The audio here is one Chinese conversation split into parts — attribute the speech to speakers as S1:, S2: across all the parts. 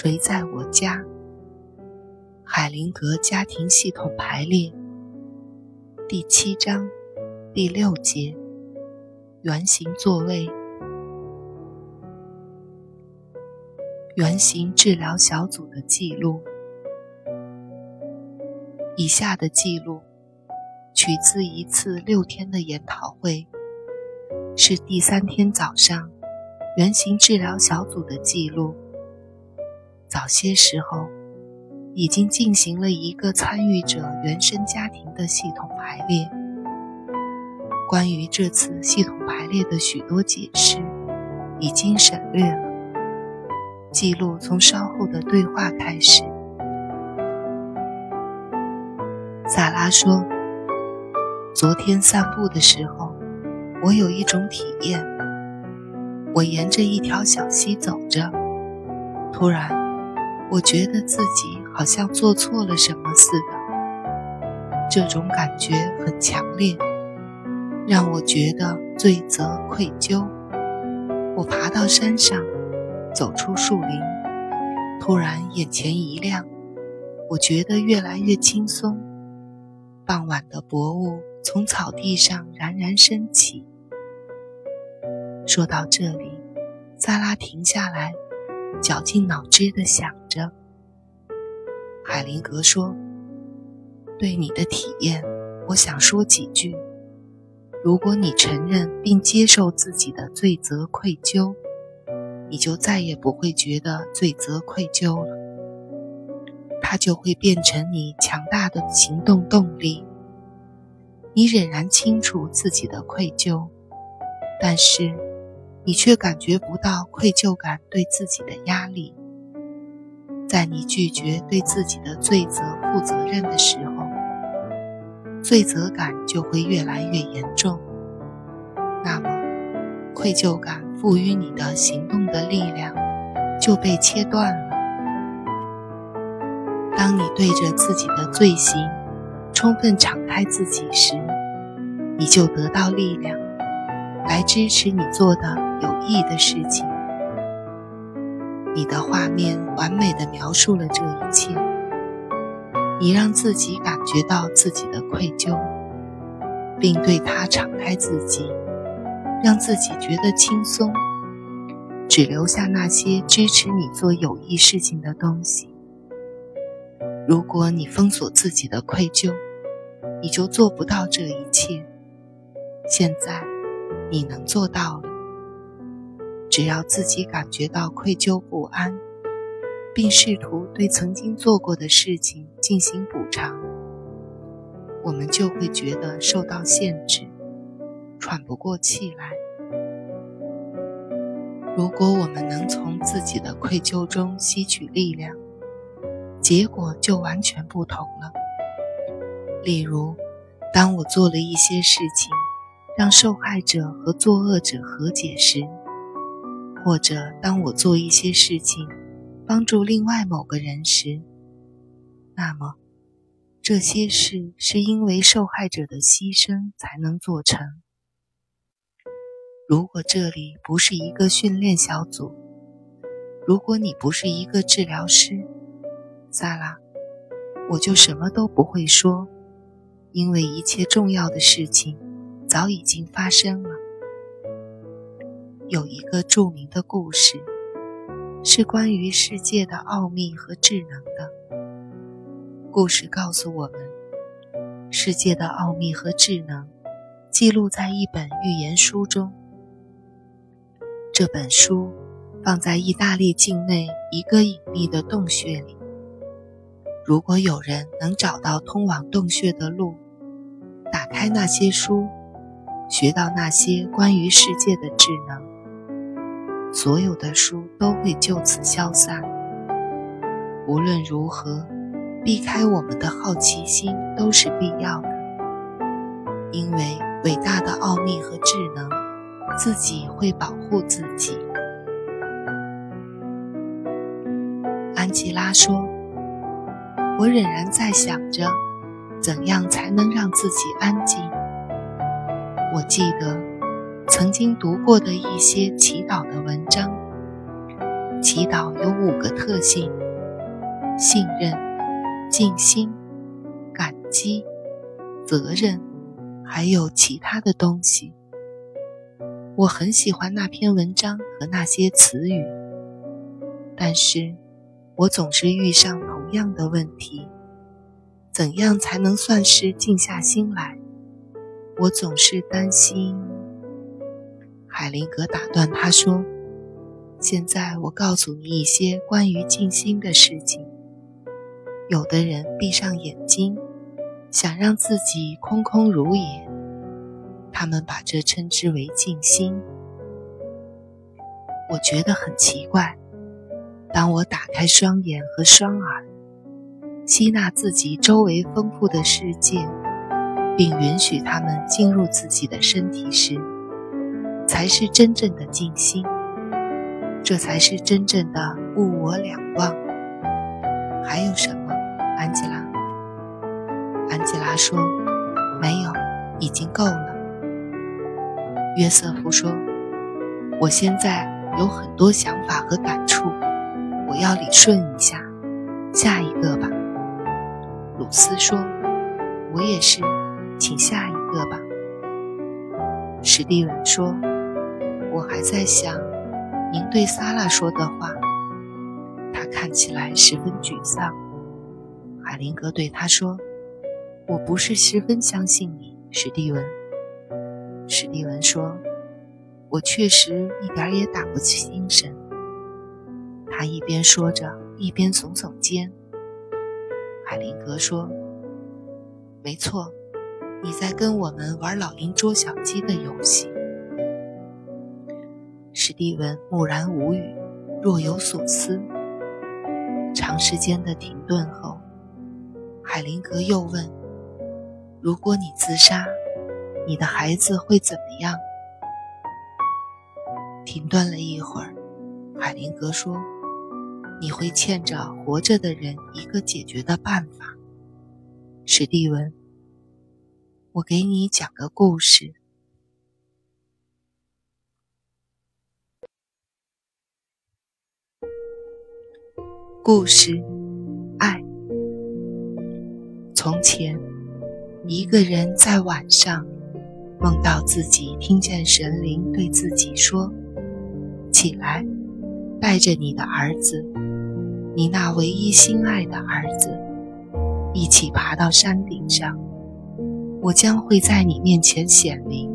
S1: 谁在我家？海灵格家庭系统排列第七章第六节圆形座位。圆形治疗小组的记录。以下的记录取自一次六天的研讨会，是第三天早上圆形治疗小组的记录。早些时候，已经进行了一个参与者原生家庭的系统排列。关于这次系统排列的许多解释，已经省略了。记录从稍后的对话开始。萨拉说：“昨天散步的时候，我有一种体验。我沿着一条小溪走着，突然，我觉得自己好像做错了什么似的。这种感觉很强烈，让我觉得罪责、愧疚。我爬到山上。”走出树林，突然眼前一亮，我觉得越来越轻松。傍晚的薄雾从草地上冉冉升起。说到这里，萨拉停下来，绞尽脑汁地想着。海灵格说：“对你的体验，我想说几句。如果你承认并接受自己的罪责、愧疚。”你就再也不会觉得罪责愧疚了，它就会变成你强大的行动动力。你仍然清楚自己的愧疚，但是你却感觉不到愧疚感对自己的压力。在你拒绝对自己的罪责负责任的时候，罪责感就会越来越严重。那么，愧疚感。赋予你的行动的力量就被切断了。当你对着自己的罪行充分敞开自己时，你就得到力量来支持你做的意的事情。你的画面完美的描述了这一切。你让自己感觉到自己的愧疚，并对他敞开自己。让自己觉得轻松，只留下那些支持你做有益事情的东西。如果你封锁自己的愧疚，你就做不到这一切。现在，你能做到了。只要自己感觉到愧疚不安，并试图对曾经做过的事情进行补偿，我们就会觉得受到限制。喘不过气来。如果我们能从自己的愧疚中吸取力量，结果就完全不同了。例如，当我做了一些事情，让受害者和作恶者和解时，或者当我做一些事情，帮助另外某个人时，那么，这些事是因为受害者的牺牲才能做成。如果这里不是一个训练小组，如果你不是一个治疗师，萨拉，我就什么都不会说，因为一切重要的事情早已经发生了。有一个著名的故事，是关于世界的奥秘和智能的。故事告诉我们，世界的奥秘和智能记录在一本寓言书中。这本书放在意大利境内一个隐秘的洞穴里。如果有人能找到通往洞穴的路，打开那些书，学到那些关于世界的智能，所有的书都会就此消散。无论如何，避开我们的好奇心都是必要的，因为伟大的奥秘和智能。自己会保护自己。安吉拉说：“我仍然在想着，怎样才能让自己安静。我记得曾经读过的一些祈祷的文章，祈祷有五个特性：信任、静心、感激、责任，还有其他的东西。我很喜欢那篇文章和那些词语，但是我总是遇上同样的问题：怎样才能算是静下心来？我总是担心。海灵格打断他说：“现在我告诉你一些关于静心的事情。有的人闭上眼睛，想让自己空空如也。”他们把这称之为静心。我觉得很奇怪。当我打开双眼和双耳，吸纳自己周围丰富的世界，并允许他们进入自己的身体时，才是真正的静心。这才是真正的物我两忘。还有什么，安吉拉？安吉拉说：“没有，已经够了。”约瑟夫说：“我现在有很多想法和感触，我要理顺一下。下一个吧。”鲁斯说：“我也是，请下一个吧。”史蒂文说：“我还在想您对萨拉说的话。”他看起来十分沮丧。海灵格对他说：“我不是十分相信你，史蒂文。”史蒂文说：“我确实一点也打不起精神。”他一边说着，一边耸耸肩。海灵格说：“没错，你在跟我们玩老鹰捉小鸡的游戏。”史蒂文木然无语，若有所思。长时间的停顿后，海灵格又问：“如果你自杀？”你的孩子会怎么样？停顿了一会儿，海灵格说：“你会欠着活着的人一个解决的办法。”史蒂文，我给你讲个故事。故事，爱。从前，一个人在晚上。梦到自己听见神灵对自己说：“起来，带着你的儿子，你那唯一心爱的儿子，一起爬到山顶上。我将会在你面前显灵，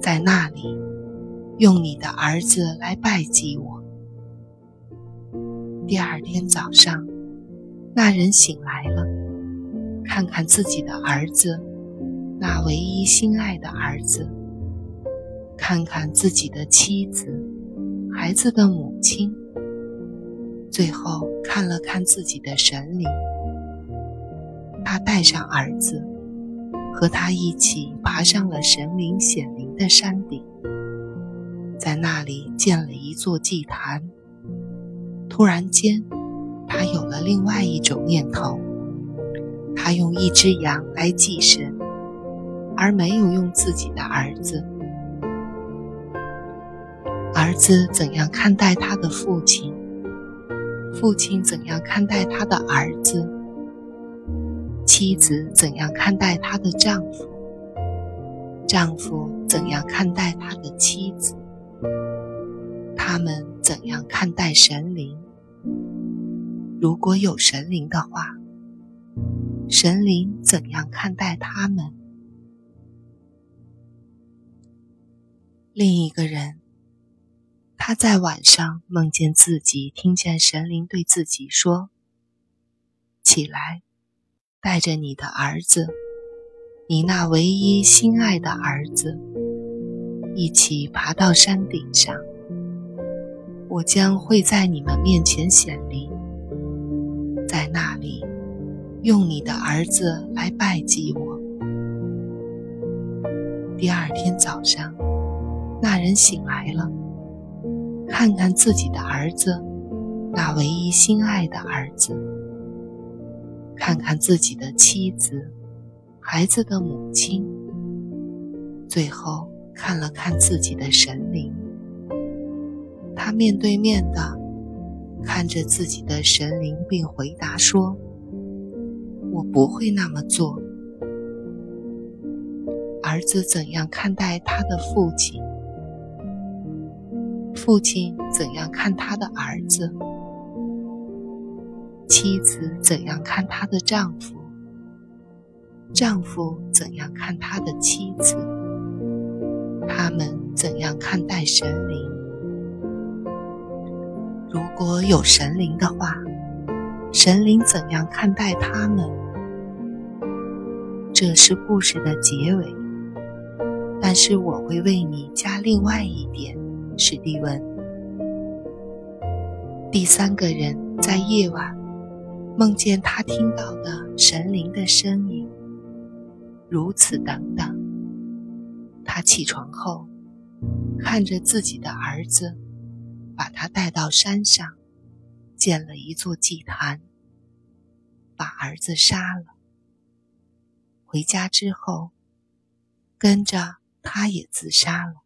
S1: 在那里，用你的儿子来拜祭我。”第二天早上，那人醒来了，看看自己的儿子。那唯一心爱的儿子，看看自己的妻子、孩子的母亲，最后看了看自己的神灵。他带上儿子，和他一起爬上了神灵显灵的山顶，在那里建了一座祭坛。突然间，他有了另外一种念头：他用一只羊来祭神。而没有用自己的儿子。儿子怎样看待他的父亲？父亲怎样看待他的儿子？妻子怎样看待她的丈夫？丈夫怎样看待他的妻子？他们怎样看待神灵？如果有神灵的话，神灵怎样看待他们？另一个人，他在晚上梦见自己听见神灵对自己说：“起来，带着你的儿子，你那唯一心爱的儿子，一起爬到山顶上。我将会在你们面前显灵，在那里，用你的儿子来拜祭我。”第二天早上。那人醒来了，看看自己的儿子，那唯一心爱的儿子；看看自己的妻子，孩子的母亲；最后看了看自己的神灵。他面对面的看着自己的神灵，并回答说：“我不会那么做。”儿子怎样看待他的父亲？父亲怎样看他的儿子？妻子怎样看她的丈夫？丈夫怎样看他的妻子？他们怎样看待神灵？如果有神灵的话，神灵怎样看待他们？这是故事的结尾，但是我会为你加另外一点，史蒂文。第三个人在夜晚梦见他听到的神灵的声音，如此等等。他起床后，看着自己的儿子。把他带到山上，建了一座祭坛，把儿子杀了。回家之后，跟着他也自杀了。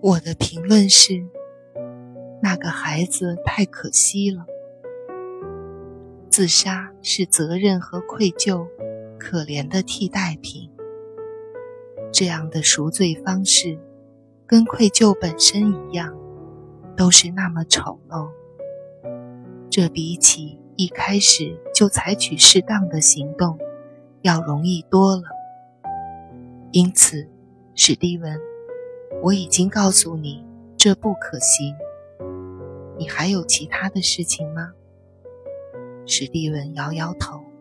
S1: 我的评论是：那个孩子太可惜了。自杀是责任和愧疚可怜的替代品。这样的赎罪方式，跟愧疚本身一样，都是那么丑陋。这比起一开始就采取适当的行动，要容易多了。因此，史蒂文，我已经告诉你，这不可行。你还有其他的事情吗？史蒂文摇摇头。